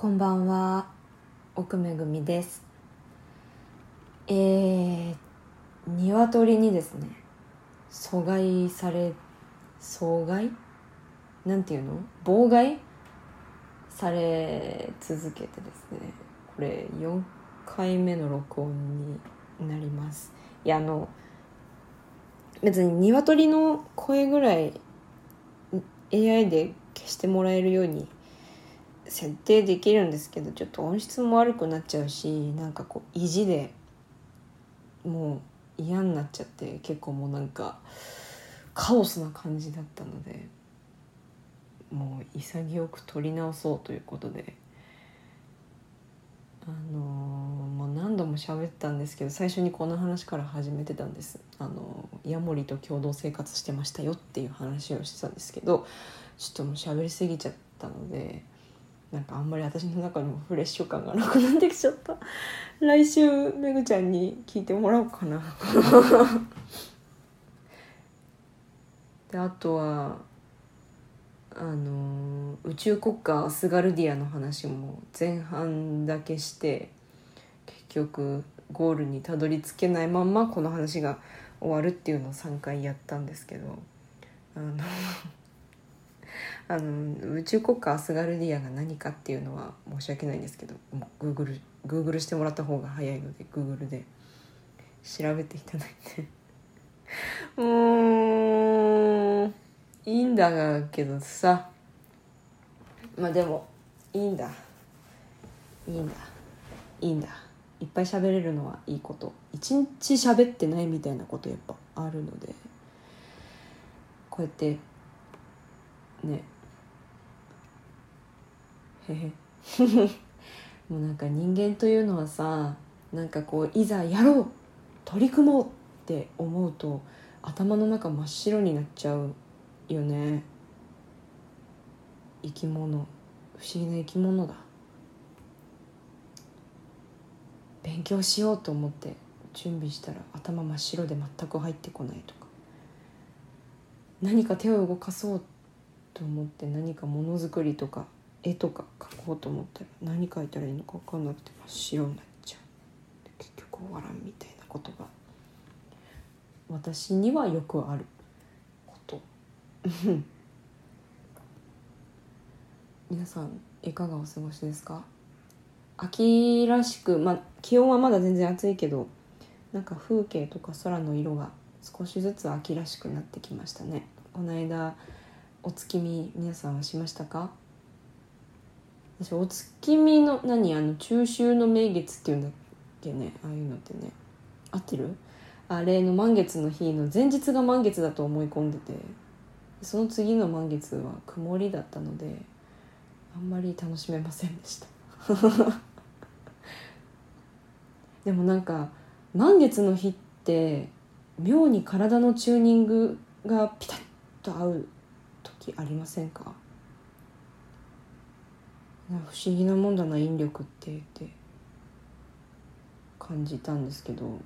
こんばんは。奥めぐみです。えー、鶏にですね阻害され阻害？なんていうの？妨害？され続けてですね。これ4回目の録音になります。いやあの別に鶏の声ぐらい AI で消してもらえるように設定できるんですけどちょっと音質も悪くなっちゃうしなんかこう意地でもう嫌になっちゃって結構もうなんかカオスな感じだったのでもう潔く撮り直そうということであのー、もう何度も喋ったんですけど最初にこの話から始めてたんです。あのヤモリと共同生活してましたよっていう話をしてたんですけどちょっともう喋りすぎちゃったのでなんかあんまり私の中にもフレッシュ感がなくなってきちゃった。来週めぐちゃんに聞いてもらおうかな。であとはあの宇宙国家アスガルディアの話も前半だけして結局ゴールにたどり着けないまんまこの話が終わるっていうのを3回やったんですけどあのあの宇宙国家アスガルディアが何かっていうのは申し訳ないんですけどもうグーグルグーグルしてもらった方が早いのでグーグルで調べていただいて。もういいんだけどさ。まあでもいいんだ。いいんだ。いいんだ。いっぱい喋れるのはいいこと。一日喋ってないみたいなことやっぱあるのでこうやってね。へへ。もうなんか人間というのはさなんかこういざやろう取り組もうって思うと頭の中真っ白になっちゃうよね。生き物。不思議な生き物だ。勉強しようと思って準備したら頭真っ白で全く入ってこないとか。何か手を動かそうってと思って何かものづくりとか絵とか描こうと思ったら何描いたらいいのか分かんなくて真っ白になっちゃう。結局終わらんみたいなことが私にはよくある。こと。皆さんいかがお過ごしですか？秋らしく、まあ、気温はまだ全然暑いけどなんか風景とか空の色が少しずつ秋らしくなってきましたね。この間お月見皆さんはしましたか？私お月見の何？あの中秋の名月っていうんだっけね？ああいうのってね。合ってる？あれの満月の日の前日が満月だと思い込んでて。その次の満月は曇りだったのであんまり楽しめませんでした。でもなんか満月の日って妙に体のチューニングがピタッと合う時ありませんか？不思議なもんだな引力って言って。感じたんですけど。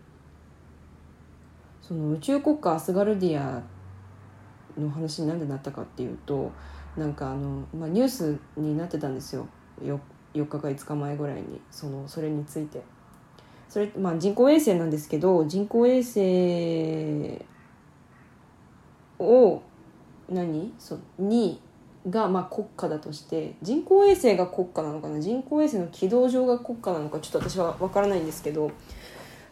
その宇宙国家アスガルディアの話に何でなったかっていうとなんかあの、まあ、ニュースになってたんですよ。4, 4日か5日前ぐらいに。そのそれについて。それ、まあ、人工衛星なんですけど人工衛星を何？そにがまあ国家だとして人工衛星が国家なのかな？人工衛星の軌道上が国家なのか？ちょっと私は分からないんですけど、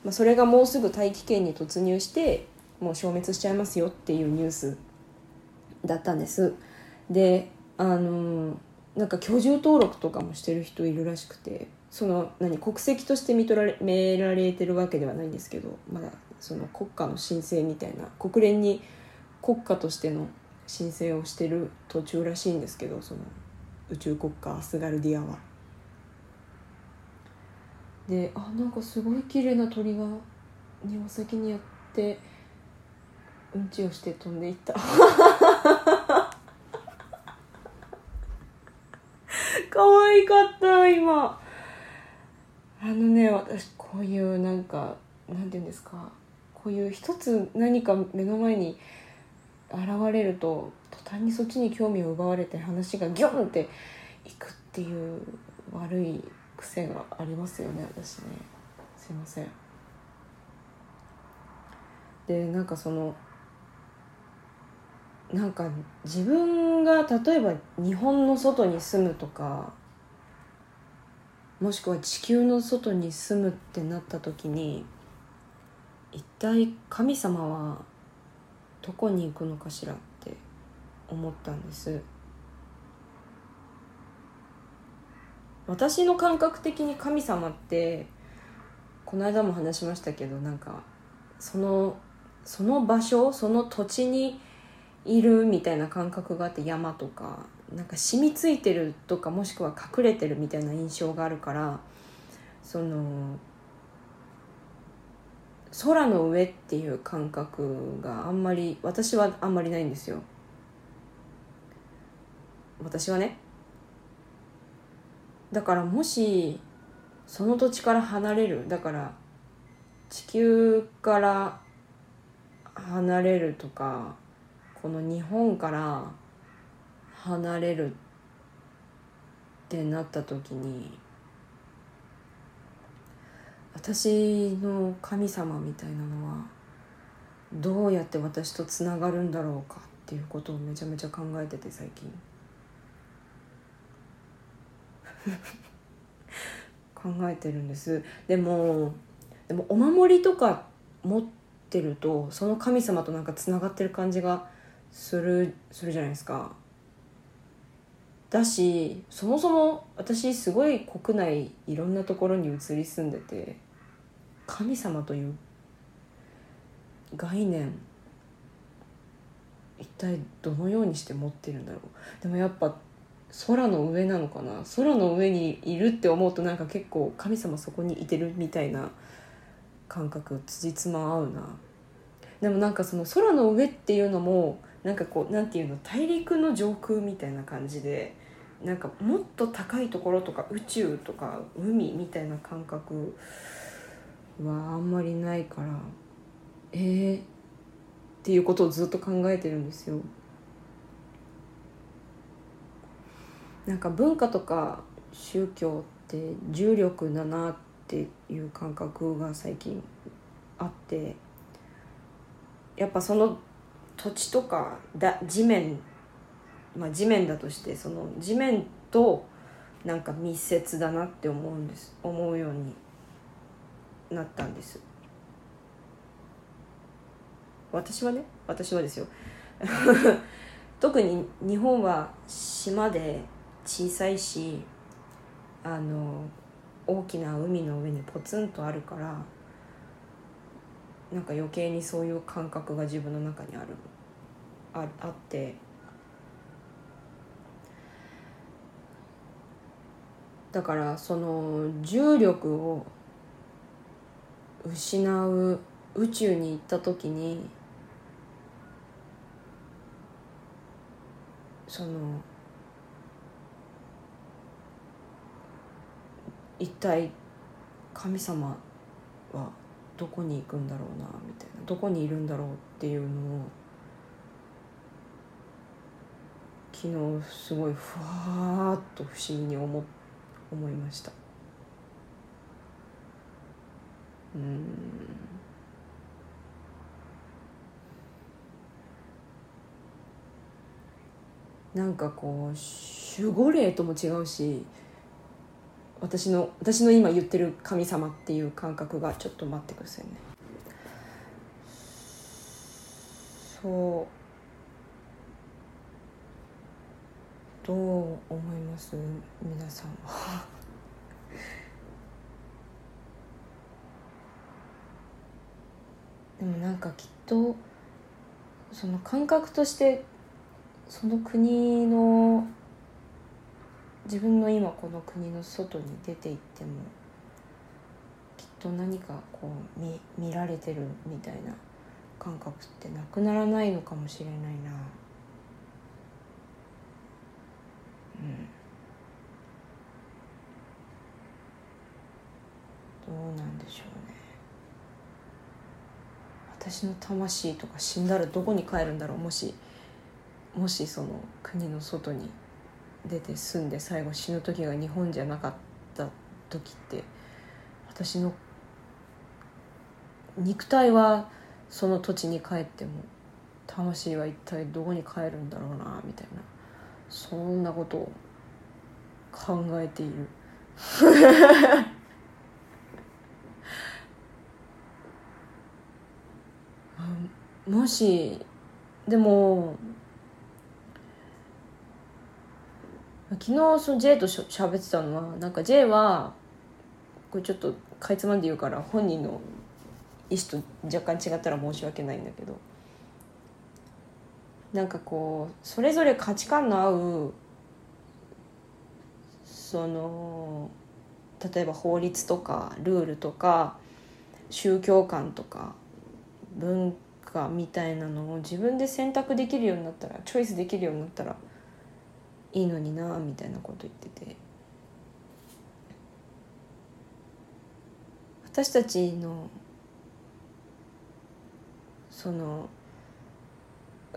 まあ、それがもうすぐ大気圏に突入してもう消滅しちゃいますよっていうニュースだったんです。であのなんか居住登録とかもしてる人いるらしくてその何？国籍として認められてるわけではないんですけどまだその国家の申請みたいな国連に国家としての申請をしてる途中らしいんですけどその宇宙国家アスガルディアは。であなんかすごい綺麗な鳥が庭先にやってうんちをして飛んでいった。可愛かった今。あのね私こういうなんかなんて言うんですか。こういう一つ何か目の前に現れると途端にそっちに興味を奪われて話がギョンって行くっていう悪い癖がありますよね私ね。すいません。でなんかそのなんか自分が例えば日本の外に住むとかもしくは地球の外に住むってなった時に一体神様はどこに行くのかしらって思ったんです。私の感覚的に神様ってこの間も話しましたけどなんかそのその場所その土地にいるみたいな感覚があって山とかなんか染みついてるとかもしくは隠れてるみたいな印象があるからその空の上っていう感覚があんまり私はあんまりないんですよ。私はね。だからもしその土地から離れる。だから地球から離れるとかこの日本から離れるってなった時に私の神様みたいなのはどうやって私とつながるんだろうかっていうことをめちゃめちゃ考えてて最近。考えてるんです。でもでもお守りとか持ってるとその神様となんかつながってる感じがするするじゃないですか。だしそもそも私すごい国内いろんなところに移り住んでて神様という概念一体どのようにして持ってるんだろう。でもやっぱ空の上なのかな。空の上にいるって思うとなんか結構神様そこにいてるみたいな感覚辻褄合うな。でもなんかその空の上っていうのもなんかこうなんていうの大陸の上空みたいな感じでなんかもっと高いところとか宇宙とか海みたいな感覚はあんまりないからえー、っていうことをずっと考えてるんですよ。なんか文化とか宗教って重力だなっていう感覚が最近あってやっぱその土地とかだ地面まあ地面だとしてその地面となんか密接だなって思うんです。思うようになったんです。私はね？私はですよ。特に日本は島で小さいしあの大きな海の上にポツンとあるからなんか余計にそういう感覚が自分の中にあるああって。だからその重力を失う宇宙に行った時にその一体神様はどこに行くんだろうなみたいなどこにいるんだろうっていうのを昨日すごいふわーっと不思議に思って思いました。うん。なんかこう守護霊とも違うし私の私の今言ってる神様っていう感覚がちょっと待ってくださいね。そう。どう思います？皆さんは。でもなんかきっとその感覚としてその国の自分の今この国の外に出て行ってもきっと何かこう見見られてるみたいな感覚ってなくならないのかもしれないなうんどうなんでしょうね私の魂とか死んだらどこに帰るんだろう？もしもしその国の外に出て住んで最後死ぬ時が日本じゃなかった時って私の肉体はその土地に帰っても魂は一体どこに帰るんだろうなみたいなそんなことを考えている。もしでも昨日その J としゃべってたのはなんか J はこれちょっとかいつまんで言うから本人の意思と若干違ったら申し訳ないんだけどなんかこうそれぞれ価値観の合うその例えば法律とかルールとか宗教観とか文化みたいなのを自分で選択できるようになったらチョイスできるようになったらいいのになみたいなこと言ってて。私たちのその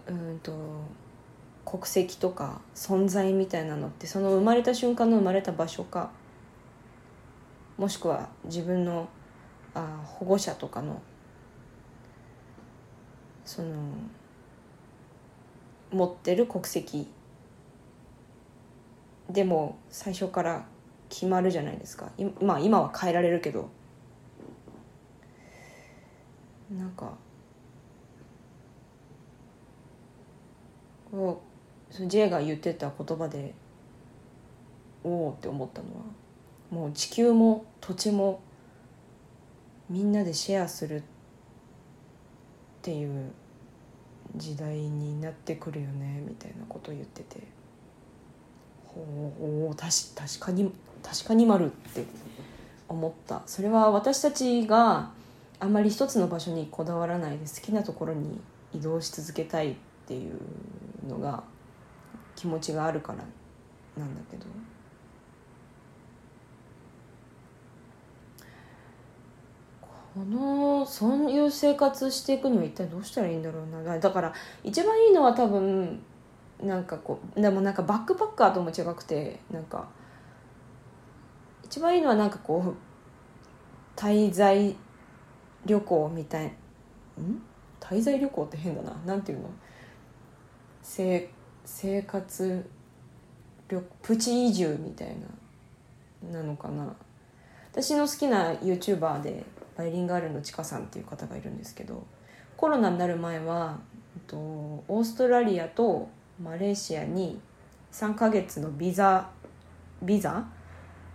うんと国籍とか存在みたいなのってその生まれた瞬間の生まれた場所かもしくは自分のあ保護者とかのその持ってる国籍でも最初から決まるじゃないですか。まあ今は変えられるけど。なんかを J が言ってた言葉でおおって思ったのはもう地球も土地もみんなでシェアするっていう時代になってくるよねみたいなことを言ってて。ほう確確かに確かに丸って思った。それは私たちがあんまり一つの場所にこだわらないで好きなところに移動し続けたいっていうのが気持ちがあるからなんだけど。このそういう生活していくには一体どうしたらいいんだろうな。だから一番いいのは多分なんかこうでもなんかバックパッカーとも違くてなんか一番いいのはなんかこう滞在旅行みたいん？滞在旅行って変だな。なんていうの？生生活プチ移住みたいななのかな。私の好きな YouTuber でバイリンガールのちかさんっていう方がいるんですけどコロナになる前はとオーストラリアとマレーシアに3ヶ月のビザビザ？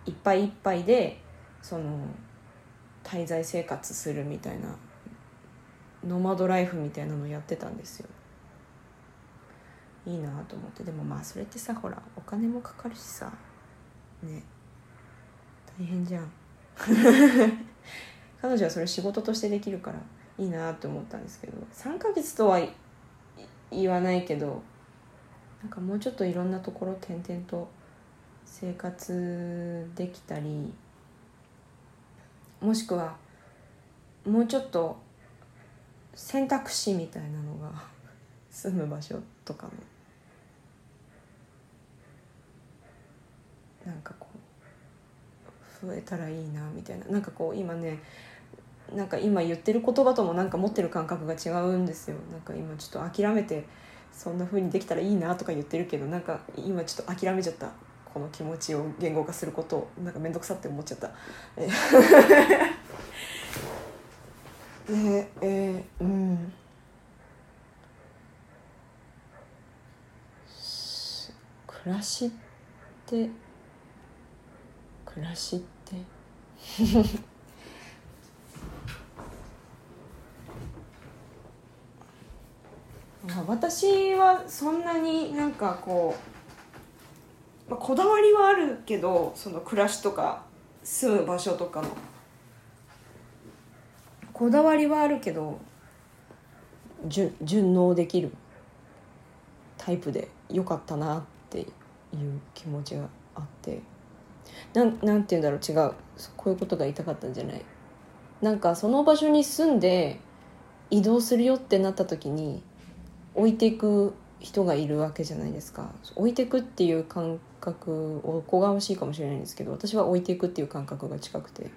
いっぱいいっぱいでその滞在生活するみたいなノマドライフみたいなのやってたんですよ。いいなと思って。でもまあそれってさほらお金もかかるしさ。ね。大変じゃん。彼女はそれ仕事としてできるからいいなと思ったんですけど3ヶ月とは言わないけどなんかもうちょっといろんなところ転々と生活できたりもしくはもうちょっと選択肢みたいなのが 住む場所とかも。なんかこう増えたらいいなみたいな。なんかこう今ねなんか今言ってる言葉ともなんか持ってる感覚が違うんですよ。なんか今ちょっと諦めてそんな風にできたらいいなとか言ってるけどなんか今ちょっと諦めちゃった。この気持ちを言語化することなんか面倒くさって思っちゃった。ねえー、うん。暮らしって暮らしって。私はそんなになんかこう、まあ、こだわりはあるけどその暮らしとか住む場所とかの。こだわりはあるけど順順応できる。タイプでよかったなっていう気持ちがあってなんなんて言うんだろう違う。こういうことが言いたかったんじゃない。なんかその場所に住んで移動するよってなった時に置いていく人がいるわけじゃないですか。置いていくっていう感覚おこがましいかもしれないんですけど私は置いていくっていう感覚が近くて。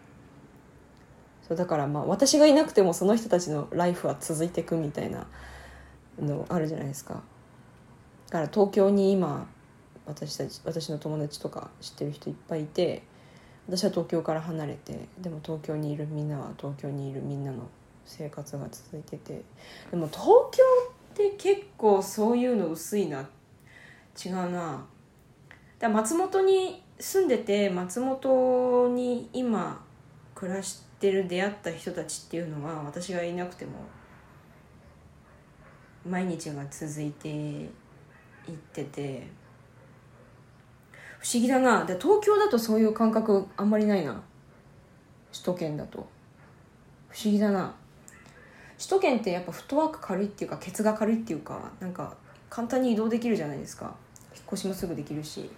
そうだからまあ私がいなくてもその人たちのライフは続いていくみたいなのあるじゃないですか。だから東京に今私たち私の友達とか知ってる人いっぱいいて私は東京から離れてでも東京にいるみんなは東京にいるみんなの生活が続いててでも東京って結構そういうの薄いな。違うな。だ松本に住んでて松本に今暮らしてる出会った人たちっていうのは私がいなくても毎日が続いていってて不思議だな。で東京だとそういう感覚あんまりないな。首都圏だと。不思議だな。首都圏ってやっぱフットワーク軽いっていうかケツが軽いっていうかなんか簡単に移動できるじゃないですか。引っ越しもすぐできるし。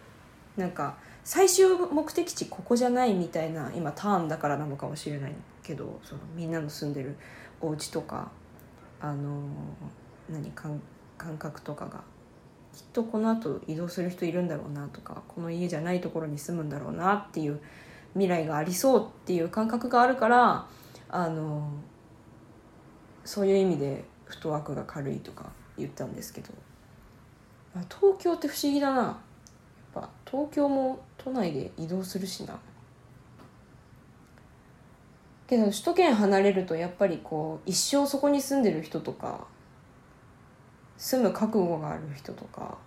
なんか最終目的地ここじゃないみたいな今ターンだからなのかもしれないけどそのみんなの住んでるお家とかあの何感覚とかが。きっとこのあと移動する人いるんだろうなとかこの家じゃないところに住むんだろうなっていう未来がありそうっていう感覚があるからあのそういう意味でフットワークが軽いとか言ったんですけど。東京って不思議だな。やっぱ東京も都内で移動するしな。けど首都圏離れるとやっぱりこう一生そこに住んでる人とか住む覚悟がある人とか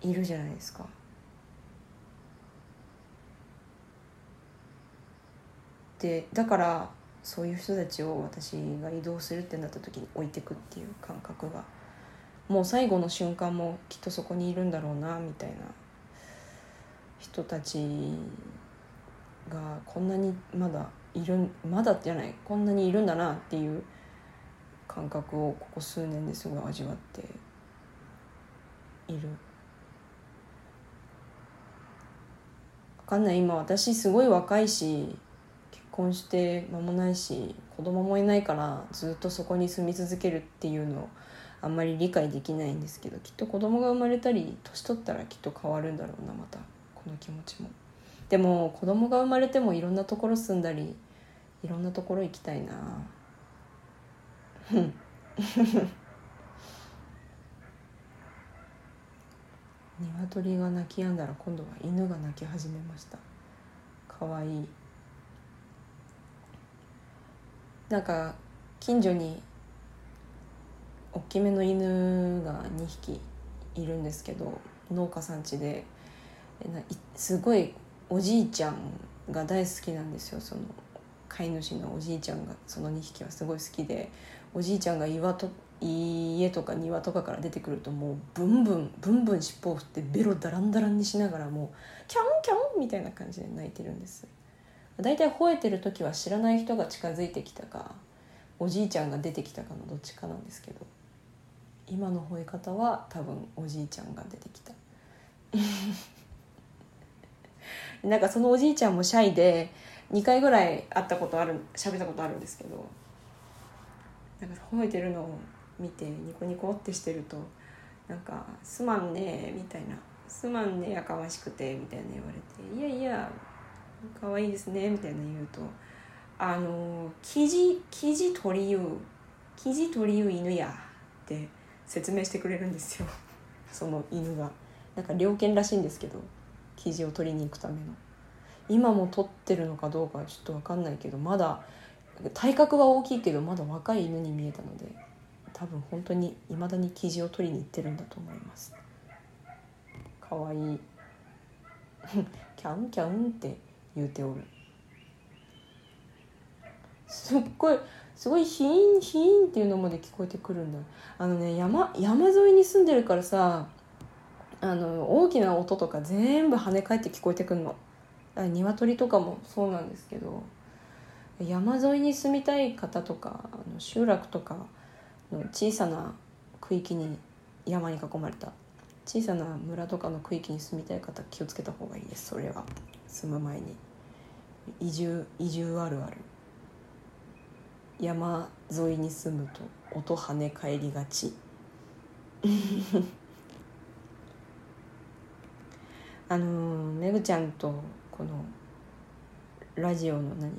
いるじゃないですか。でだからそういう人たちを私が移動するってなった時に置いてくっていう感覚がもう最後の瞬間もきっとそこにいるんだろうなみたいな人たちがこんなにまだいるまだじゃないこんなにいるんだなっていう感覚をここ数年ですごい味わっている。分かんない今私すごい若いし結婚して間もないし子供もいないからずっとそこに住み続けるっていうのをあんまり理解できないんですけどきっと子供が生まれたり年取ったらきっと変わるんだろうなまたこの気持ちも。でも子供が生まれてもいろんなところ住んだりいろんなところ行きたいな 鶏が鳴き止んだら今度は犬が鳴き始めました。かわいい。なんか近所に大きめの犬が2匹いるんですけど農家さん家で。すごいおじいちゃんが大好きなんですよ。その飼い主のおじいちゃんがその2匹はすごい好きで。おじいちゃんが岩と家とか庭とかから出てくるともうブンブンブンブン尻尾を振ってベロダランダランにしながらもうキャンキャンみたいな感じで泣いてるんです。大体吠えてる時は知らない人が近づいてきたかおじいちゃんが出てきたかのどっちかなんですけど。今の吠え方は多分おじいちゃんが出てきた。なんかそのおじいちゃんもシャイで2回ぐらい会ったことある喋ったことあるんですけど。なんか褒めてるのを見てニコニコってしてるとなんか「すまんね」みたいな「すまんねやかましくて」みたいな言われて「いやいや可愛いですね」みたいな言うと「あの生地生地取りゆう生地取りゆう犬や」って説明してくれるんですよ その犬が。なんか猟犬らしいんですけど生地を取りに行くための今も取ってるのかどうかはちょっと分かんないけどまだ体格は大きいけどまだ若い犬に見えたので多分本当にいまだに生地を取りに行ってるんだと思います。かわい。い キャンキャンって言うておる。すっごいすごいヒーンヒーンっていうのまで聞こえてくるんだ。あのね山山沿いに住んでるからさあの大きな音とか全部跳ね返って聞こえてくるの。鶏とかもそうなんですけど。山沿いに住みたい方とかあの集落とかの小さな区域に山に囲まれた小さな村とかの区域に住みたい方気をつけた方がいいですそれは。住む前に。移住移住あるある。山沿いに住むと音跳ね返りがち。あのめぐちゃんとこのラジオの何？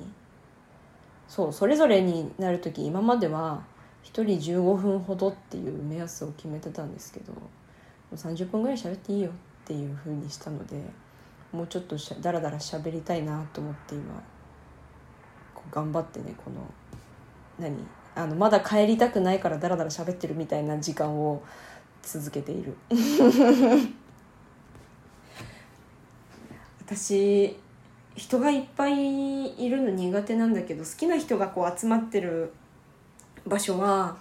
そうそれぞれになる時今までは1人15分ほどっていう目安を決めてたんですけど30分ぐらい喋っていいよっていうふうにしたのでもうちょっとしゃだらだら喋りたいなと思って今こう頑張ってねこの何あのまだ帰りたくないからだらだら喋ってるみたいな時間を続けている。私人がいっぱいいるの苦手なんだけど好きな人がこう集まってる場所は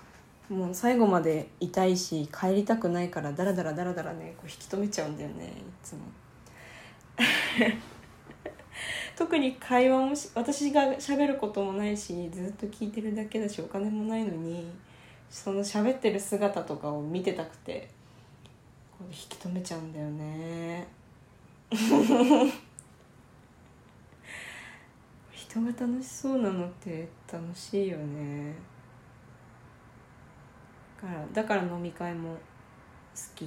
もう最後までいたいし帰りたくないからダラダラダラダラねこう引き止めちゃうんだよねいつも。特に会話もし私が喋ることもないしずっと聞いてるだけだしお金もないのにその喋ってる姿とかを見てたくてこう引き止めちゃうんだよね。人が楽しそうなのって楽しいよね。だからだから飲み会も好き。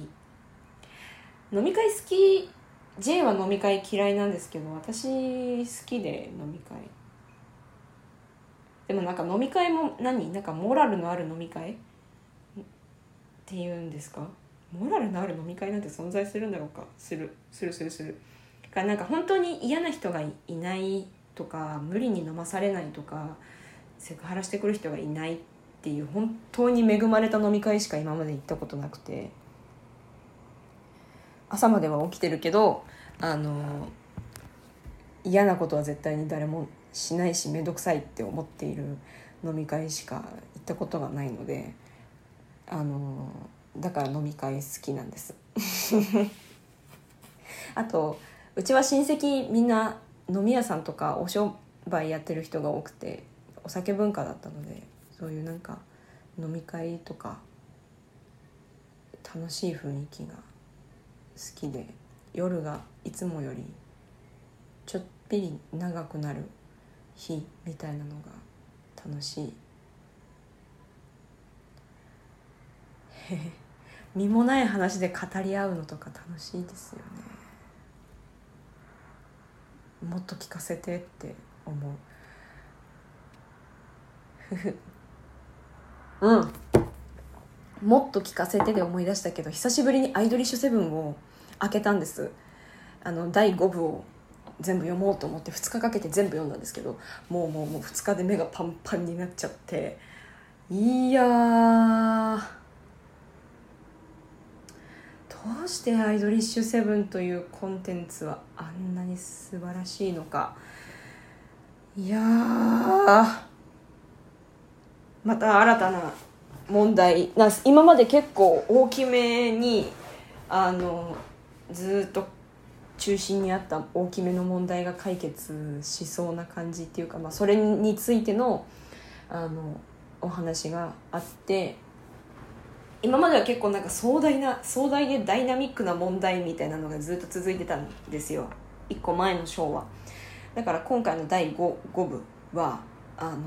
飲み会好き？J は飲み会嫌いなんですけど私好きで飲み会。でもなんか飲み会も何？なんかモラルのある飲み会？っていうんですか？モラルのある飲み会なんて存在するんだろうか？する。するするする。かなんか本当に嫌な人がいないとか無理に飲まされないとかセクハラしてくる人がいないっていう本当に恵まれた飲み会しか今まで行ったことなくて朝までは起きてるけどあの嫌なことは絶対に誰もしないし面倒くさいって思っている飲み会しか行ったことがないのであのだから飲み会好きなんです。あとうちは親戚みんな飲み屋さんとかお商売やってる人が多くてお酒文化だったのでそういうなんか飲み会とか楽しい雰囲気が好きで夜がいつもよりちょっぴり長くなる日みたいなのが楽しい。身もない話で語り合うのとか楽しいですよね。もっと聞かせてって思う。うん。もっと聞かせてで思い出したけど久しぶりにアイドリッシュセブンを開けたんです。あの第5部を全部読もうと思って2日かけて全部読んだんですけどもうもうもう2日で目がパンパンになっちゃって。いやどうしてアイドリッシュセブンというコンテンツはあんなに素晴らしいのかいやまた新たな問題。な今まで結構大きめにあのずっと中心にあった大きめの問題が解決しそうな感じっていうか、まあ、それについてのあのお話があって今までは結構なんか壮大な壮大でダイナミックな問題みたいなのがずっと続いてたんですよ。1個前の章は。だから今回の第 5, 5部はあの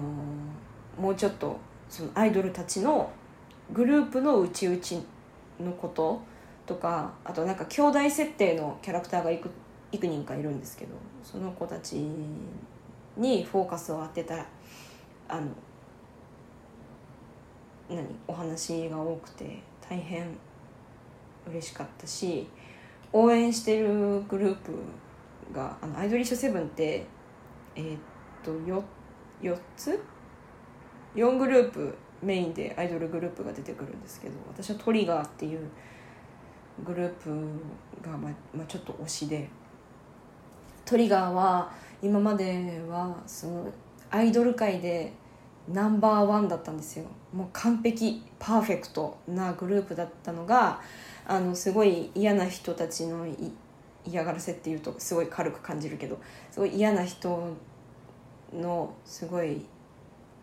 ー、もうちょっとそのアイドルたちのグループの内々のこととかあとなんか兄弟設定のキャラクターがいく幾人かいるんですけどその子たちにフォーカスを当てたあの何お話が多くて大変嬉しかったし応援してるグループがあのアイドリッシュセブンってえー、っと 4, 4つ？4グループメインでアイドルグループが出てくるんですけど私はトリガーっていうグループが、ままあ、ちょっと推しでトリガーは今まではそのアイドル界でナンバーワンだったんですよ。もう完璧パーフェクトなグループだったのがあのすごい嫌な人たちの嫌がらせっていうとすごい軽く感じるけどすごい嫌な人のすごい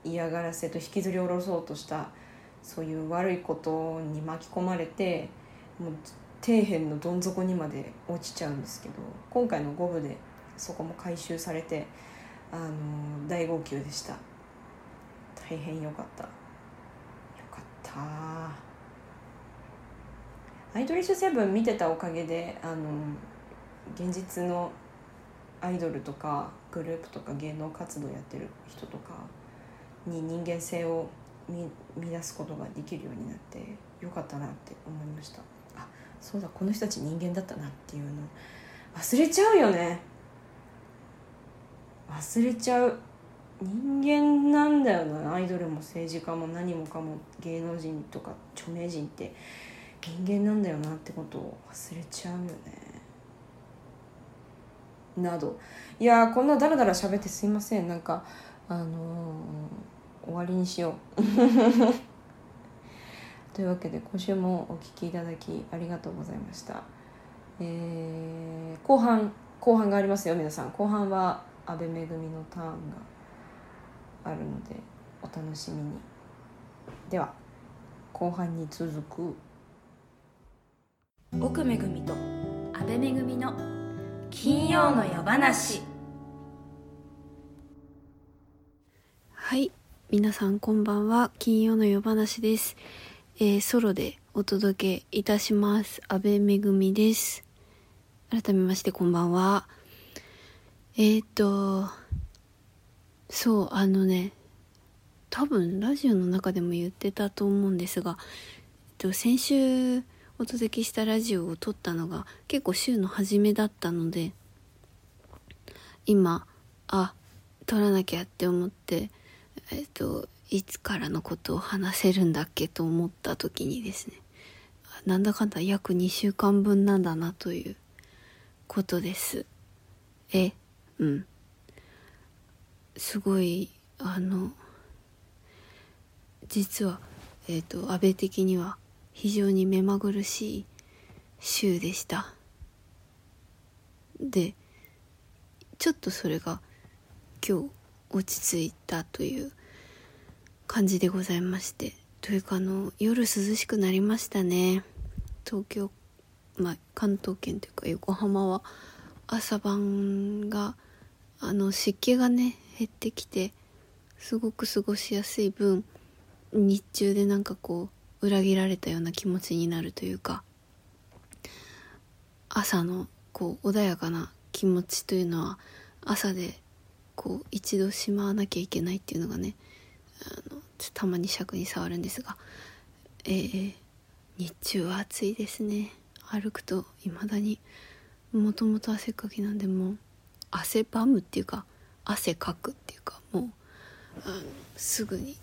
嫌がらせと引きずり下ろそうとしたそういう悪いことに巻き込まれてもう底辺のどん底にまで落ちちゃうんですけど今回の5部でそこも回収されてあの大号泣でした。大変よかった。よかった。アイドリッシュセブン見てたおかげであの現実のアイドルとかグループとか芸能活動やってる人とかに人間性を見見出すことができるようになってよかったなって思いました。あそうだこの人たち人間だったなっていうの。忘れちゃうよね。忘れちゃう。人間なんだよな。アイドルも政治家も何もかも芸能人とか著名人って。人間なんだよなってことを忘れちゃうよね。など。いやこんなダラダラ喋ってすいません。なんかあのー、終わりにしよう。というわけで今週もお聴きいただきありがとうございました。えー、後半後半がありますよ皆さん。後半は阿部めぐみのターンが。あるのでお楽しみに。では後半に続く。奥めぐみと阿部めぐみの金曜の夜話。はい皆さんこんばんは。金曜の夜話です、えー、ソロでお届けいたします。阿部めぐみです。改めましてこんばんは。えっ、ー、とそうあのね多分ラジオの中でも言ってたと思うんですが、えっと、先週お届けしたラジオを撮ったのが結構週の初めだったので今あ撮らなきゃって思ってえっといつからのことを話せるんだっけと思った時にですねなんだかんだ約2週間分なんだなということです。えうん。すごいあの実はえっ、ー、と安倍的には非常に目まぐるしい週でした。でちょっとそれが今日落ち着いたという感じでございましてというかあの夜涼しくなりましたね。東京まあ関東圏というか横浜は朝晩があの湿気がね減ってきてすごく過ごしやすい分日中でなんかこう裏切られたような気持ちになるというか朝のこう穏やかな気持ちというのは朝でこう一度しまわなきゃいけないっていうのがねあのたまに尺に触るんですが、えー、日中は暑いですね。歩くと未だにもともと汗っかきなんでもう汗ばむっていうか汗かくっていうかもうあのすぐに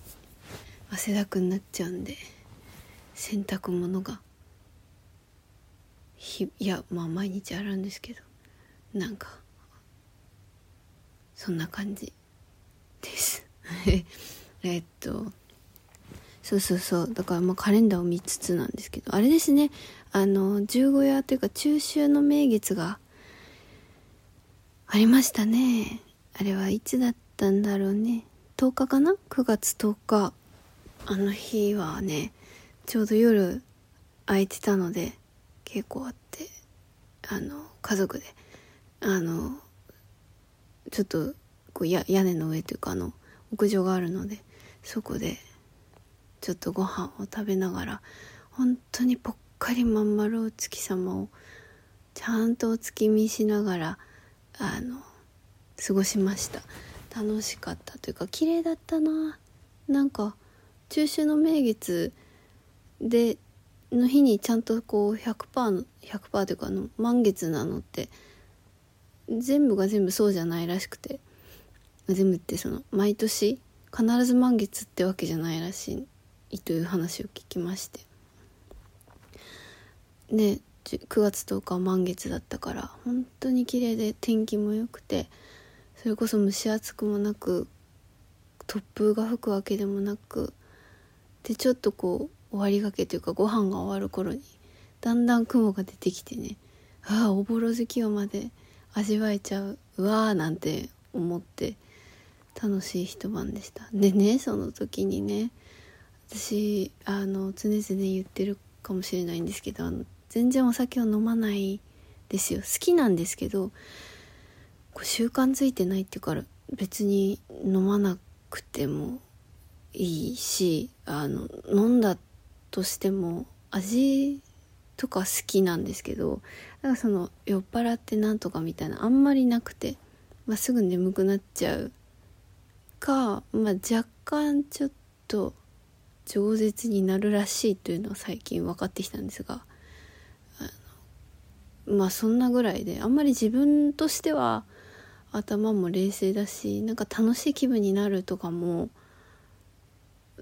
汗だくになっちゃうんで洗濯物がひいやまあ毎日洗うんですけどなんかそんな感じです。えっとそうそうそう。だからまあカレンダーを見つつなんですけどあれですね。あの十五夜というか中秋の名月がありましたね。あれはいつだったんだろうね。10日かな？9月10日。あの日はねちょうど夜空いてたので結構あってあの家族で。あのちょっとこうや屋根の上というかあの屋上があるのでそこでちょっとご飯を食べながら本当にぽっかりまん丸お月様をちゃんとお月見しながらあの過ごしました。楽しかったというか綺麗だったな。なんか中秋の名月での日にちゃんとこう100%の100%というかあの満月なのって全部が全部そうじゃないらしくて。全部ってその毎年必ず満月ってわけじゃないらしいという話を聞きまして。で9月10日満月だったから本当に綺麗で天気も良くてそれこそ蒸し暑くもなく突風が吹くわけでもなくでちょっとこう終わりがけというかご飯が終わる頃にだんだん雲が出てきてねああおぼろ月夜まで味わえちゃううわーなんて思って楽しい一晩でした。でねその時にね私あの常々言ってるかもしれないんですけどあの全然お酒を飲まないですよ。好きなんですけどこう習慣づいてないっていうから別に飲まなくてもいいしあの飲んだとしても味とか好きなんですけどだからその酔っ払ってなんとかみたいなあんまりなくて、まあ、すぐ眠くなっちゃうか、まあ、若干ちょっと饒舌になるらしいというのは最近分かってきたんですがまあそんなぐらいであんまり自分としては頭も冷静だしなんか楽しい気分になるとかも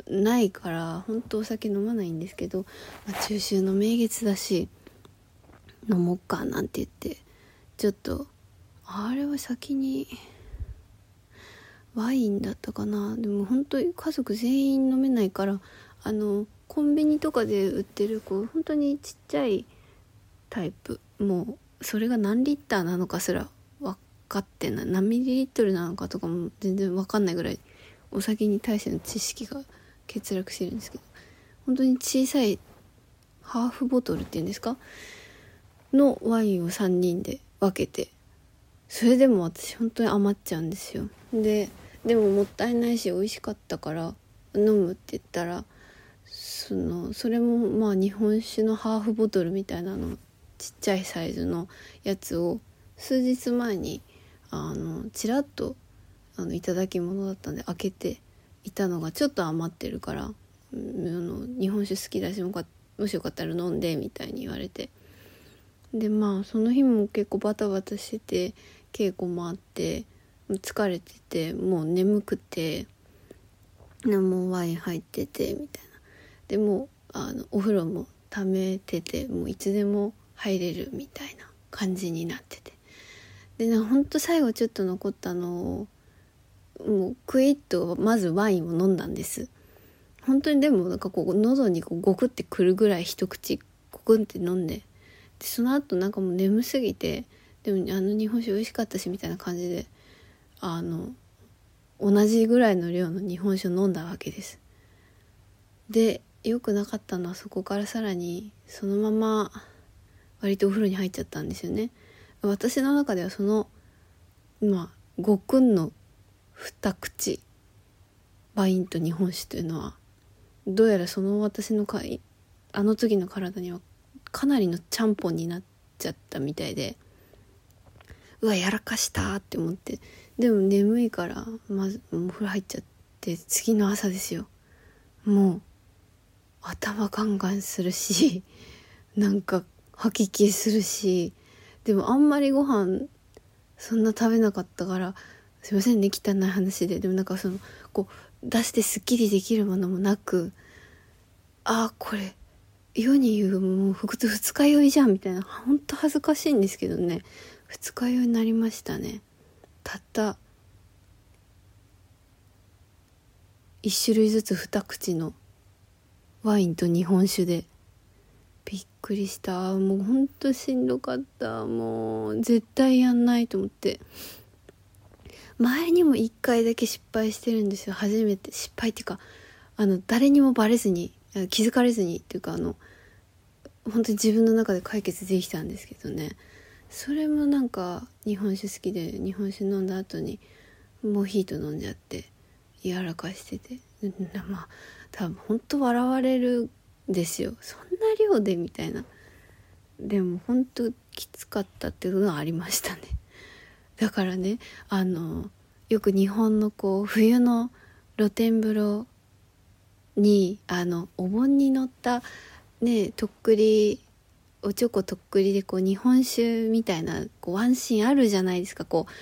ないから本当お酒飲まないんですけど、まあ、中秋の名月だし飲もっかなんて言ってちょっとあれは先にワインだったかな。でも本当に家族全員飲めないからあのコンビニとかで売ってるこう本当にちっちゃいタイプ。もうそれが何リッターなのかすらかってない何ミリリットルなのかとかも全然分かんないぐらいお酒に対しての知識が欠落してるんですけど本当に小さいハーフボトルっていうんですか？のワインを3人で分けてそれでも私本当に余っちゃうんですよ。ででももったいないし美味しかったから飲むって言ったらそのそれもまあ日本酒のハーフボトルみたいなのちっちゃいサイズのやつを数日前にあのちらっとあのいただき物だったんで開けていたのがちょっと余ってるから「うんあの日本酒好きだしもかもしよかったら飲んで」みたいに言われて。でまあその日も結構バタバタしてて稽古もあって疲れててもう眠くてもワイン入っててみたいな。でもあのお風呂も溜めててもういつでも入れるみたいな感じになってて。でなほんと最後ちょっと残ったのをもうクイッとまずワインを飲んだんです。本当にでもなんかこう喉にこうゴクってくるぐらい一口ゴクンって飲んででその後なんかもう眠すぎてでもあの日本酒美味しかったしみたいな感じであの同じぐらいの量の日本酒を飲んだわけです。で良くなかったのはそこからさらにそのまま割とお風呂に入っちゃったんですよね。私の中ではそのまあごくんの二口ワインと日本酒というのはどうやらその私のかいあの時の体にはかなりのちゃんぽんになっちゃったみたいでうわやらかしたって思ってでも眠いからまずお風呂入っちゃって次の朝ですよ。もう頭ガンガンするしなんか吐き気するしでもあんまりご飯そんな食べなかったからすいませんね汚い話で。でもなんかそのこう出してすっきりできるものもなくああこれ世に言うもう普通二日酔いじゃんみたいな。ほんと恥ずかしいんですけどね。二日酔いになりましたね。たった一種類ずつ二口のワインと日本酒でくりした。もうほんとしんどかった。もう絶対やんないと思って。前にも1回だけ失敗してるんですよ。初めて。失敗っていうかあの誰にもバレずに気づかれずにっていうかあの本当に自分の中で解決できたんですけどね。それもなんか日本酒好きで日本酒飲んだ後にモヒート飲んじゃってやらかしてて。まあ多分本当笑われるんですよ。そん量でみたいな。でも本当きつかったっていうのはありましたね。だからねあのよく日本のこう冬の露天風呂にあのお盆に乗ったねとっくりおちょことっくりでこう日本酒みたいなこうワンシーンあるじゃないですか。こう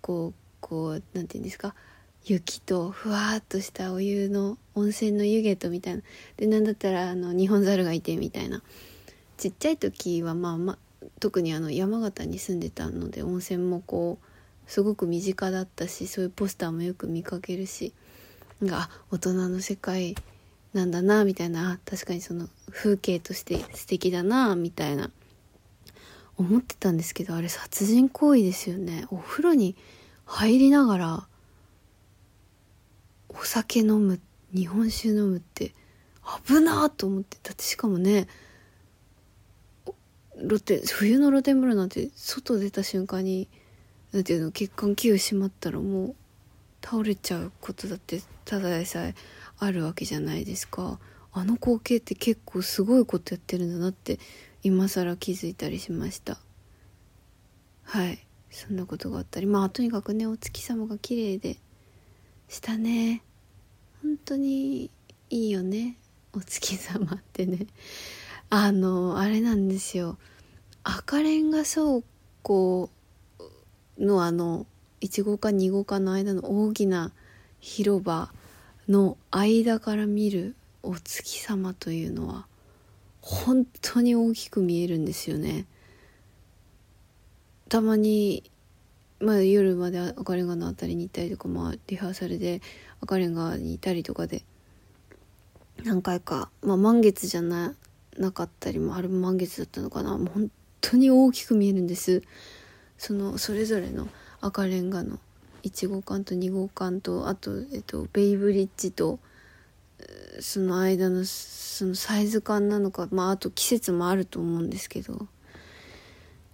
こうこうなんて言うんですか。雪とふわっとしたお湯の温泉の湯気とみたいな。でなんだったらあの日本猿がいてみたいな。ちっちゃい時はまあまあ特にあの山形に住んでたので温泉もこうすごく身近だったしそういうポスターもよく見かけるしが大人の世界なんだなみたいな。確かにその風景として素敵だなみたいな。思ってたんですけどあれ殺人行為ですよね。お風呂に入りながらお酒飲む日本酒飲むって危なーと思ってだってしかもね露天冬の露天風呂なんて外出た瞬間になんていうの血管器閉まったらもう倒れちゃうことだってただでさえあるわけじゃないですか。あの光景って結構すごいことやってるんだなって今更気づいたりしました。はい。そんなことがあったり。まあとにかくねお月様が綺麗で。したね。本当にいいよね。お月様ってね。あのあれなんですよ。赤レンガ倉庫のあの1号か2号かの間の大きな広場の間から見るお月様というのは本当に大きく見えるんですよね。たまに、まあ、夜まで赤レンガの辺りに行ったりとか、まあ、リハーサルで赤レンガにいたりとかで何回か、まあ、満月じゃななかったりもあれも満月だったのかな。もう本当に大きく見えるんです。そのそれぞれの赤レンガの1号館と2号館とあと、えっと、ベイブリッジとその間のそのサイズ感なのか、まあ、あと季節もあると思うんですけど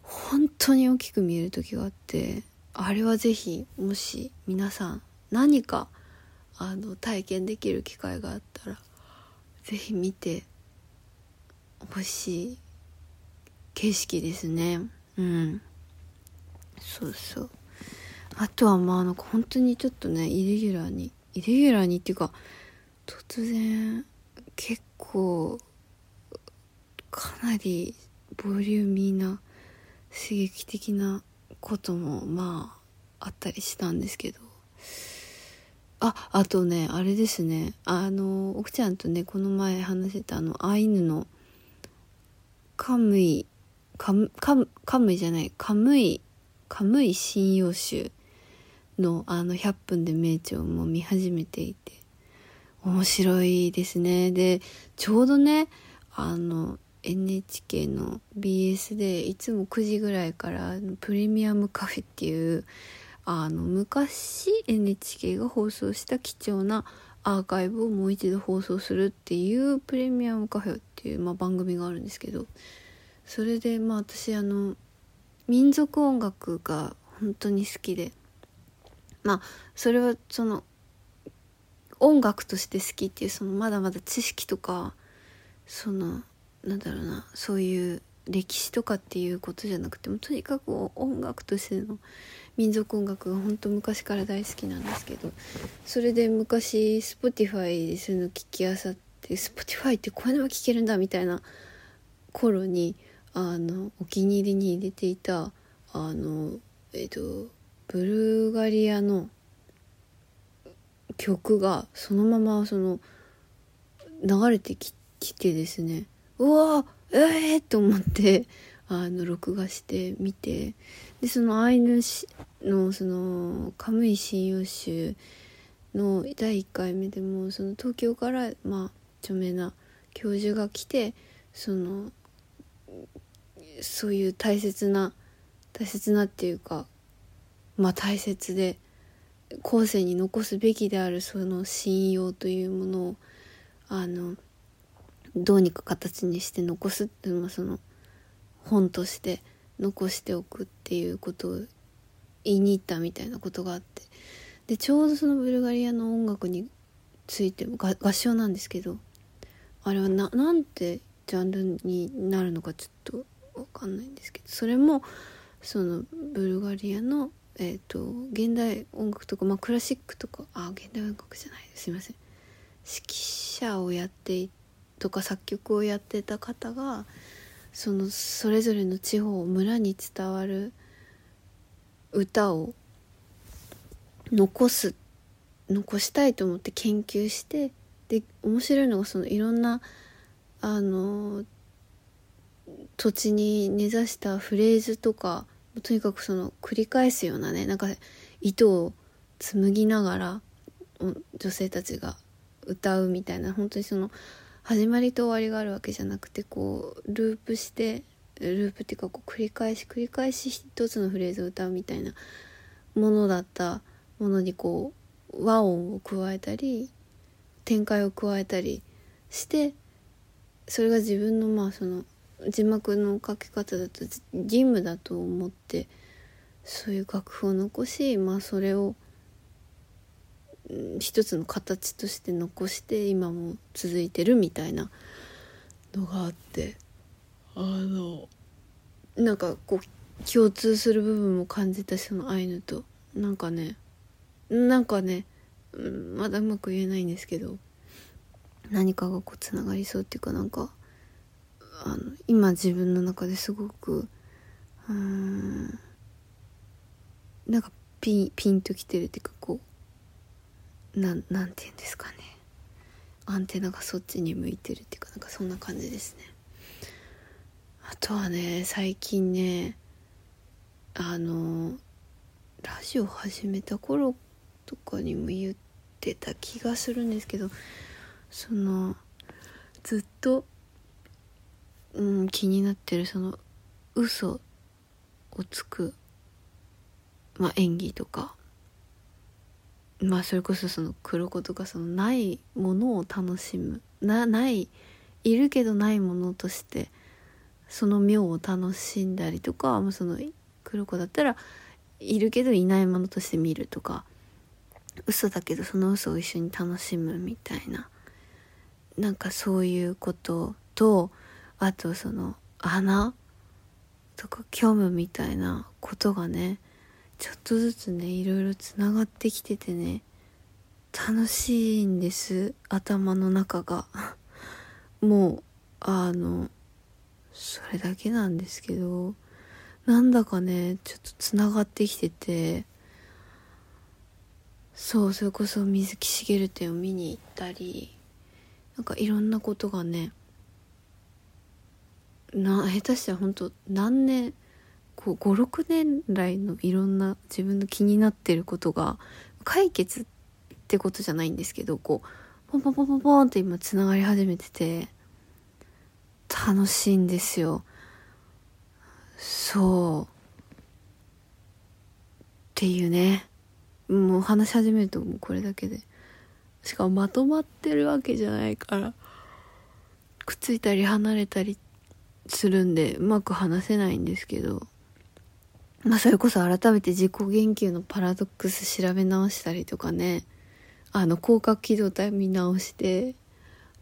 本当に大きく見える時があってあれは是非もし皆さん何かあの体験できる機会があったら是非見てほしい景色ですね。うん。そうそう。あとはまあなんか本当にちょっとねイレギュラーにイレギュラーにっていうか突然結構かなりボリューミーな刺激的なこともまああったりしたんですけど。ああとねあれですね。あの奥ちゃんとねこの前話してたあのアイヌのカムイカムカムカムイじゃないカムイカムイ針葉集のあの100分で名著も見始めていて。面白いですね。でちょうどねあの NHK の BS でいつも9時ぐらいからプレミアムカフェっていうあの昔 NHK が放送した貴重なアーカイブをもう一度放送するっていうプレミアムカフェっていう、まあ、番組があるんですけどそれでまあ私あの民族音楽が本当に好きでまあそれはその音楽として好きっていうそのまだまだ知識とかそのなんだろうなそういう歴史とかっていうことじゃなくてもとにかく音楽としての民族音楽が本当昔から大好きなんですけどそれで昔 Spotify でそういうの聞きあさって Spotify ってこういうのも聴けるんだみたいな頃にあのお気に入りに入れていたあのえっ、とブルガリアの曲がそのままその流れてきてですね。うわええー、と思ってあの録画して見てでそのアイヌのそのカムイ針葉集の第1回目でもその東京からまあ著名な教授が来てそのそういう大切な大切なっていうかまあ大切で後世に残すべきであるその信用というものをあのどうにか形にして残すっていうのはその本として残しておくっていうことを言いに行ったみたいなことがあって。でちょうどそのブルガリアの音楽についても合唱なんですけどあれはななんてジャンルになるのかちょっと分かんないんですけどそれもそのブルガリアのえ、ー、と現代音楽とかまあクラシックとかあ現代音楽じゃないすいません。指揮者をやってとか作曲をやってた方がそのそれぞれの地方村に伝わる歌を残す残したいと思って研究してで面白いのがそのいろんなあの土地に根ざしたフレーズとかとにかくその繰り返すようなねなんか糸を紡ぎながら女性たちが歌うみたいな本当にその始まりと終わりがあるわけじゃなくてこうループしてループっていうかこう繰り返し繰り返し一つのフレーズを歌うみたいなものだったものにこう和音を加えたり展開を加えたりしてそれが自分のまあその字幕の書き方だと義務だと思ってそういう楽譜を残しまあそれを一つの形として残して今も続いてるみたいなのがあってあのなんかこう共通する部分も感じたそのアイヌと。なんかねなんかね、うん、まだうまく言えないんですけど何かがこうつながりそうっていうかなんかあの今自分の中ですごくうんなんかピンピンときてるっていうかこうななんて言うんですかね。アンテナがそっちに向いてるっていうかなんかそんな感じですね。あとはね最近ねあのラジオ始めた頃とかにも言ってた気がするんですけどそのずっと、うん、気になってるその嘘をつく、まあ、演技とかまあそれこそその黒子とかそのないものを楽しむ。なないいるけどないものとしてその妙を楽しんだりとかまあその黒子だったらいるけどいないものとして見るとか嘘だけどその嘘を一緒に楽しむみたいななんかそういうこととあとその穴とか虚無みたいなことがねちょっとずつねいろいろつながってきててね楽しいんです頭の中が。もうあのそれだけなんですけどなんだかねちょっとつながってきててそうそれこそ水木しげる展を見に行ったりなんかいろんなことがねな下手したら本当何年56年来のいろんな自分の気になってることが解決ってことじゃないんですけどこうポンポンポンポンポンって今つながり始めてて楽しいんですよ。そう。っていうね。もう話し始めるともうこれだけで。しかもまとまってるわけじゃないからくっついたり離れたりするんでうまく話せないんですけど。まあそれこそ改めて自己言及のパラドックス調べ直したりとかね。あの広角機動隊見直して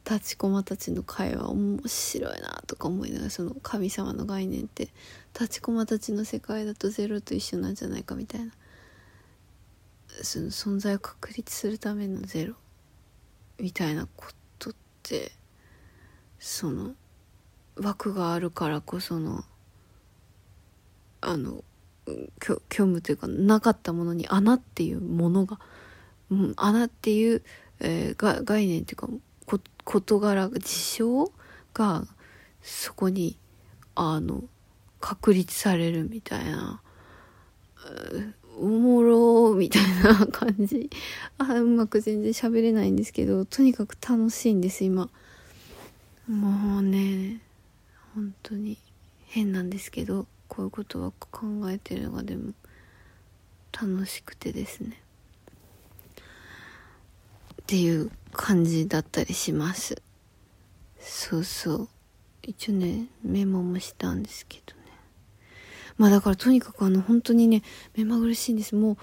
立ちこまたちの会話面白いなとか思いながらその神様の概念って立ちこまたちの世界だとゼロと一緒なんじゃないかみたいな。その存在を確立するためのゼロ。みたいなことってその枠があるからこそのあの虚無というかなかったものに穴っていうものが、うん、穴っていう、えーが概念っていうかこ事柄事象がそこにあの確立されるみたいな、おもろみたいな感じ。あうまく全然喋れないんですけどとにかく楽しいんです今。もうね本当に変なんですけど。こういうことは考えてるのがでも楽しくてですね。っていう感じだったりします。そうそう。一応ねメモもしたんですけどね。まあだからとにかくあの本当にね目まぐるしいんです。も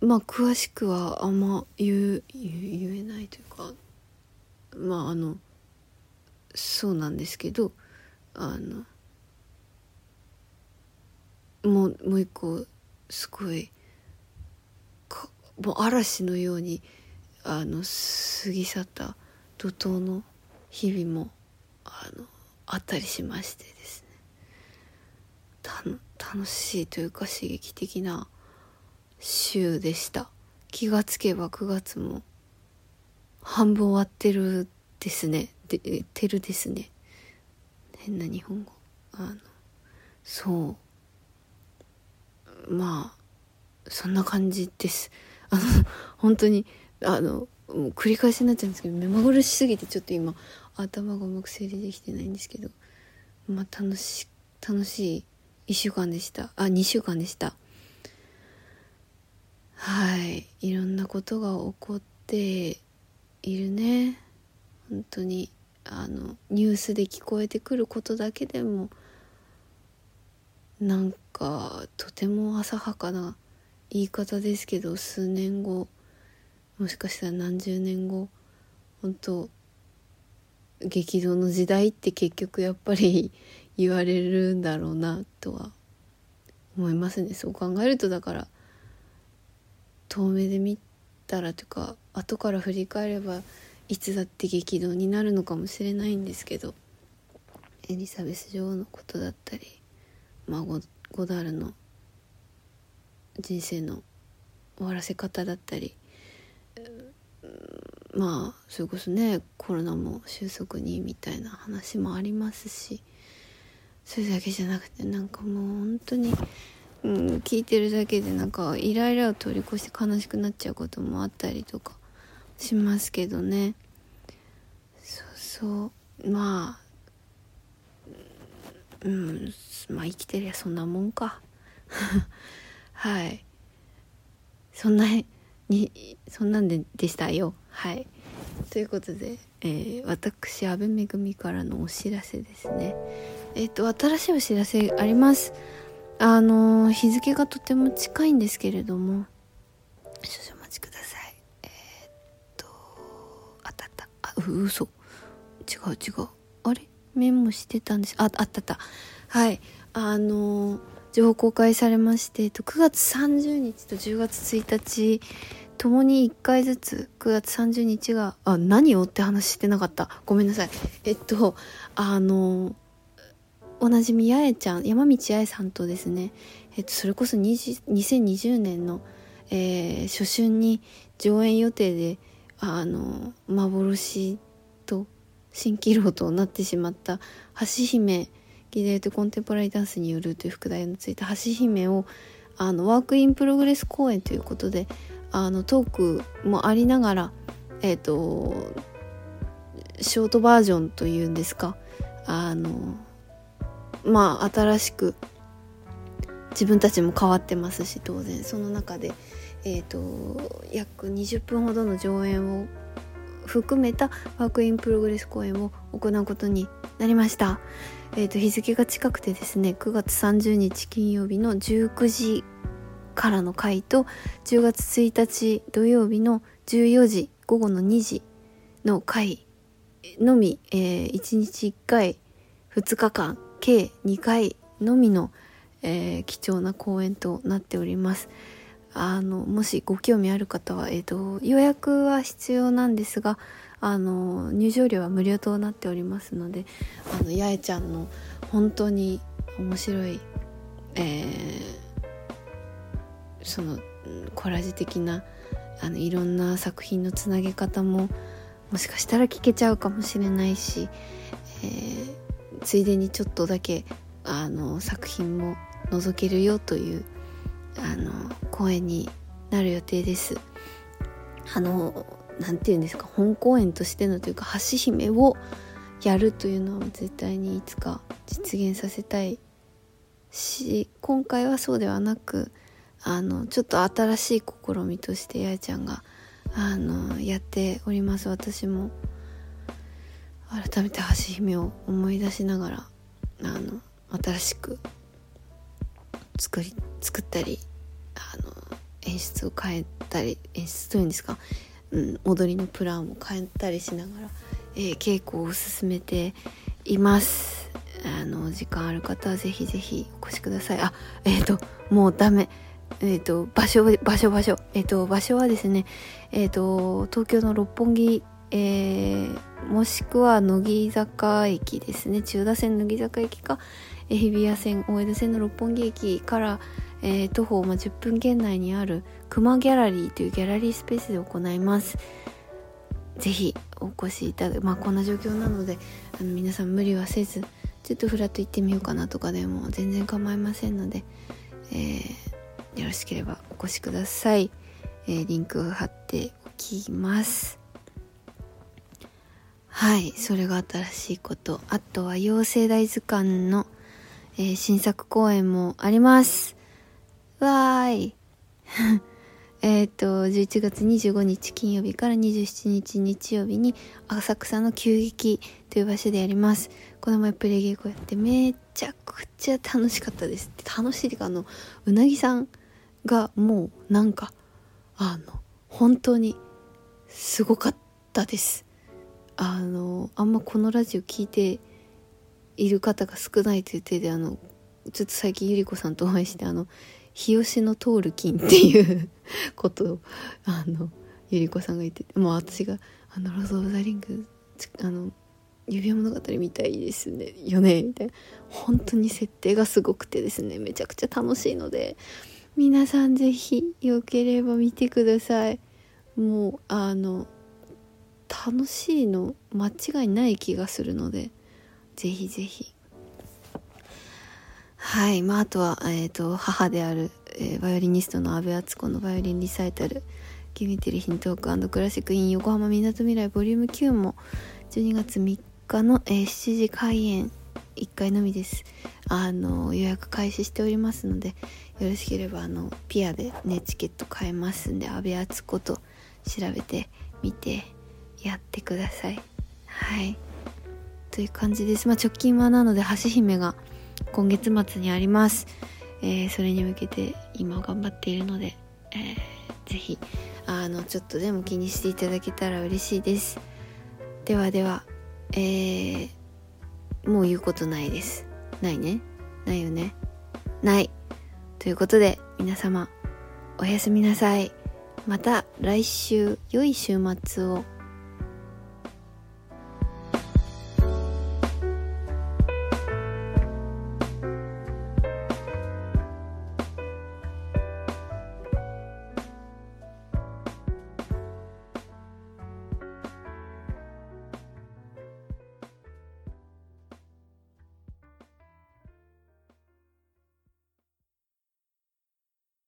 うまあ詳しくはあんま言う言えないというかまああのそうなんですけどあのもうもう一個すごいかもう嵐のようにあの過ぎ去った怒涛の日々もあのあったりしましてですね。た楽しいというか刺激的な週でした。気がつけば9月も半分終わってるですね。でてるですね。変な日本語。あのそう。まあそんな感じです。あの本当にあのもう繰り返しになっちゃうんですけど目まぐるしすぎてちょっと今頭がうまく整理できてないんですけどまあ楽し楽しい1週間でした。あ2週間でした。はい。いろんなことが起こっているね。本当にあのニュースで聞こえてくることだけでもなんかとても浅はかな言い方ですけど数年後もしかしたら何十年後本当激動の時代って結局やっぱり言われるんだろうなとは思いますねそう考えるとだから遠目で見たらというか後から振り返ればいつだって激動になるのかもしれないんですけどエリザベス女王のことだったり、まあ、ゴダールの。人生の終わらせ方だったり。まあそれこそねコロナも収束にみたいな話もありますし。それだけじゃなくてなんかもう本当に、うん、聞いてるだけでなんかイライラを通り越して悲しくなっちゃうこともあったりとかしますけどね。そうそう。まあうんまあ生きてりゃそんなもんか。はい。そんなにそんなんででしたよ。はい。ということで、えー、私阿部めぐみからのお知らせですね。えっ、ー、と新しいお知らせあります。あのー、日付がとても近いんですけれども。少々お待ちください。えっとあたった。あう嘘。違う違う。メモしてたんです。ああったあった。はい。あの情報公開されまして、えっと、9月30日と10月1日ともに1回ずつ9月30日があ何をって話してなかった。ごめんなさい。えっとあのおなじみ八重ちゃん山道八重さんとですね、えっと、それこそ2020年の、えー、初春に上演予定であの幻蜃気楼となってしまった橋姫ギレートコンテンポラリーダンスによるという副題のついた橋姫をあの work in progress 公演ということであのトークもありながらえっ、ー、とショートバージョンというんですかあのまあ新しく自分たちも変わってますし当然。その中で、えーと、約20分ほどの上演を含めた work in progress 公演を行うことになりました。えーと日付が近くてですね9月30日金曜日の19時からの回と10月1日土曜日の14時午後の2時の回のみ、えー、1日1回2日間計2回のみの、えー、貴重な公演となっております。あのもしご興味ある方は、えーと、予約は必要なんですがあの入場料は無料となっておりますのであの八重ちゃんの本当に面白い、えーそのコラージュ的なあのいろんな作品のつなげ方ももしかしたら聞けちゃうかもしれないし、えー、ついでにちょっとだけあの作品も覗けるよというあの公演になる予定です。あの何て言うんですか本公演としてのというか橋姫をやるというのは絶対にいつか実現させたいし今回はそうではなくあのちょっと新しい試みとしてやいちゃんがあのやっております私も改めて橋姫を思い出しながらあの新しく作り作ったり演出を変えたり演出というんですか、うん、踊りのプランを変えたりしながら、えー、稽古を進めていますあの時間ある方はぜひぜひお越しくださいあえっ、ー、ともうダメえっ、ー、と、場所、場所、場所。えっ、ー、と、場所はですね、えっ、ー、と、東京の六本木、えー、もしくは乃木坂駅ですね。千代田線乃木坂駅か、日比谷線、大江戸線の六本木駅から、えー、徒歩、まあ、10分圏内にある熊ギャラリーというギャラリースペースで行います。ぜひお越しいただまあこんな状況なのであの皆さん無理はせずちょっとフラッと行ってみようかなとかでも全然構いませんので、えーよろしければお越しください、えー、リンク貼っておきます。はいそれが新しいこと。あとは妖精大図鑑の、えー、新作公演もあります。わーい。えっと11月25日金曜日から27日日曜日に浅草の急激という場所でやります。この前プレイ稽古やってめちゃくちゃ楽しかったです。楽しいってかあのうなぎさんがもうなんかあの本当にすごかったです。あのあんまこのラジオ聞いている方が少ないという手であのちょっと最近ゆり子さんとお会いしてあの日吉の通る金っていうことをあのゆり子さんが言ってもう私が「あのロード・オブ・ザ・リングあの指輪物語みたいですねよね」みたいな。本当に設定がすごくてですねめちゃくちゃ楽しいので皆さん是非よければ見てください。もうあの楽しいの間違いない気がするのでぜひぜひはい。まああとは、えーと、母である、えー、バイオリニストの阿部敦子のバイオリンリサイタル「ギミテリヒントーククラシックイン横浜みなとみらいボリューム9も12月3日の、えー、7時開演1回のみです。あの予約開始しておりますのでよろしければあのピアでねチケット買えますんで阿部敦子と調べてみてやってください。はい。という感じです。まあ直近はなので橋姫が今月末にあります、えー、それに向けて今頑張っているので、えー、ぜひあのちょっとでも気にしていただけたら嬉しいです。ではではえー、もう言うことないです。ないね。ないよね。ない。ということで皆様おやすみなさい。また来週良い週末を。